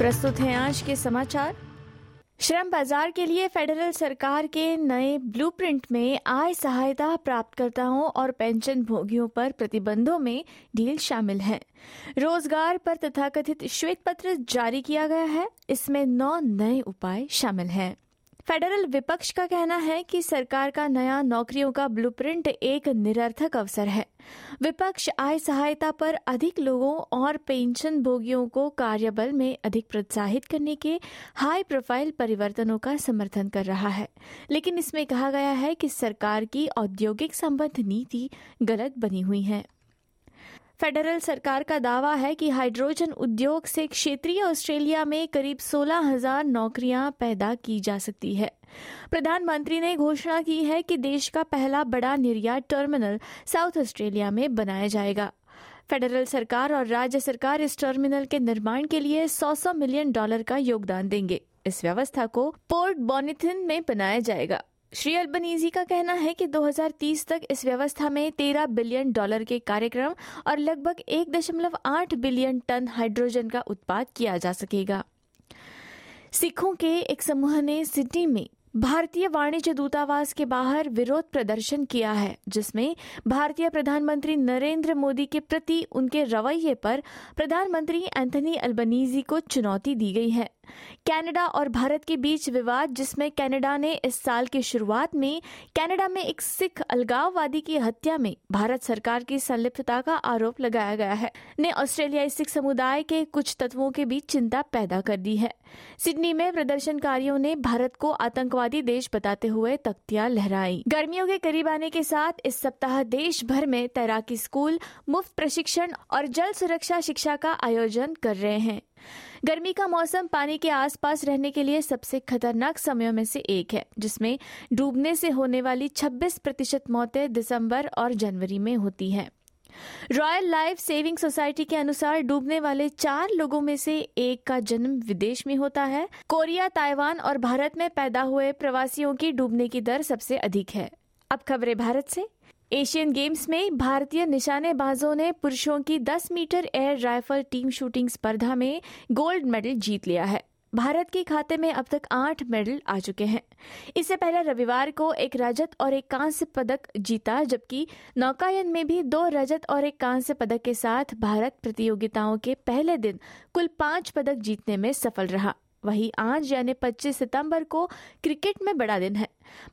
प्रस्तुत हैं आज के समाचार। श्रम बाज़ार के लिए फेडरल सरकार के नए ब्लूप्रिंट में आय सहायता प्राप्तकर्ताओं और पेंशन भोगियों पर प्रतिबंधों में डील शामिल है। रोज़गार पर तथाकथित श्वेत पत्र जारी किया गया है। इसमें नौ नए उपाय शामिल हैं। फेडरल विपक्ष का कहना है कि सरकार का नया नौकरियों का ब्लूप्रिंट एक निरर्थक अवसर है। विपक्ष आय सहायता पर अधिक लोगों और पेंशन भोगियों को कार्यबल में अधिक प्रोत्साहित करने के हाई प्रोफ़ाइल परिवर्तनों का समर्थन कर रहा है। लेकिन इसमें कहा गया है कि सरकार की औद्योगिक संबंध नीति गलत बनी हुई है। फेडरल सरकार का दावा है कि हाइड्रोजन उद्योग से क्षेत्रीय ऑस्ट्रेलिया में करीब 16,000 नौकरियाँ पैदा की जा सकती है। प्रधानमंत्री ने घोषणा की है कि देश का पहला बड़ा निर्यात टर्मिनल साउथ ऑस्ट्रेलिया में बनाया जाएगा। फेडरल सरकार और राज्य सरकार इस टर्मिनल के निर्माण के लिए 100 मिलियन डॉलर का योगदान देंगे। इस व्यवस्था को पोर्ट बोनिथिन में बनाया जाएगा। श्री अल्बनीजी का कहना है कि 2030 तक इस व्यवस्था में 13 बिलियन डॉलर के कार्यक्रम और लगभग 1.8 बिलियन टन हाइड्रोजन का उत्पाद किया जा सकेगा। सिखों के एक समूह ने सिडनी में भारतीय वाणिज्य दूतावास के बाहर विरोध प्रदर्शन किया है, जिसमें भारतीय प्रधानमंत्री नरेंद्र मोदी के प्रति उनके रवैये पर प्रधानमंत्री एंथनी अल्बनीजी को चुनौती दी गई है। कनाडा और भारत के बीच विवाद, जिसमें कनाडा ने इस साल की शुरुआत में कनाडा में एक सिख अलगाववादी की हत्या में भारत सरकार की संलिप्तता का आरोप लगाया गया है। ने ऑस्ट्रेलियाई सिख समुदाय के कुछ तत्वों के बीच चिंता पैदा कर दी है। सिडनी में प्रदर्शनकारियों ने भारत को आतंकवादी देश बताते हुए तख्तियाँ लहराई। गर्मियों के करीब आने के साथ इस सप्ताह देश भर में तैराकी स्कूल, मुफ़्त प्रशिक्षण और जल सुरक्षा शिक्षा का आयोजन कर रहे हैं। गर्मी का मौसम पानी के आसपास रहने के लिए सबसे खतरनाक समयों में से एक है, जिसमें डूबने से होने वाली 26 प्रतिशत मौतें दिसंबर और जनवरी में होती हैं। रॉयल लाइफ सेविंग सोसाइटी के अनुसार डूबने वाले चार लोगों में से एक का जन्म विदेश में होता है। कोरिया, ताइवान और भारत में पैदा हुए प्रवासियों की डूबने की दर सबसे अधिक है। अब खबरें भारत से। एशियन गेम्स में भारतीय निशानेबाजों ने पुरुषों की 10 metre air rifle team shooting स्पर्धा में गोल्ड मेडल जीत लिया है। भारत के खाते में अब तक आठ मेडल आ चुके हैं। इससे पहले रविवार को एक रजत और एक कांस्य पदक जीता, जबकि नौकायन में भी दो रजत और एक कांस्य पदक के साथ भारत प्रतियोगिताओं के पहले दिन कुल पाँच पदक जीतने में सफल रहा। वहीं आज यानी 25 सितंबर को क्रिकेट में बड़ा दिन है।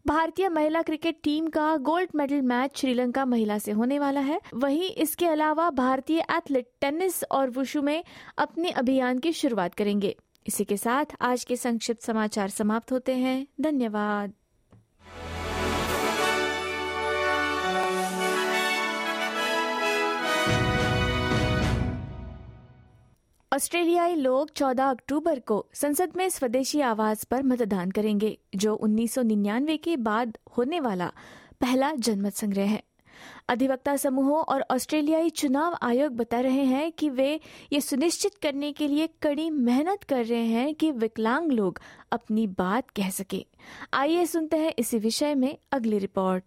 भारतीय महिला क्रिकेट टीम का गोल्ड मेडल मैच श्रीलंका महिला से होने वाला है। वहीं इसके अलावा भारतीय एथलीट टेनिस और वुशु में अपने अभियान की शुरुआत करेंगे। इसी के साथ आज के संक्षिप्त समाचार समाप्त होते हैं। धन्यवाद। ऑस्ट्रेलियाई लोग 14 अक्टूबर को संसद में स्वदेशी आवाज़ पर मतदान करेंगे, जो 1999 के बाद होने वाला पहला जनमत संग्रह है। अधिवक्ता समूहों और ऑस्ट्रेलियाई चुनाव आयोग बता रहे हैं कि वे ये सुनिश्चित करने के लिए कड़ी मेहनत कर रहे हैं कि विकलांग लोग अपनी बात कह सके। आइए सुनते हैं इसी विषय में अगली रिपोर्ट।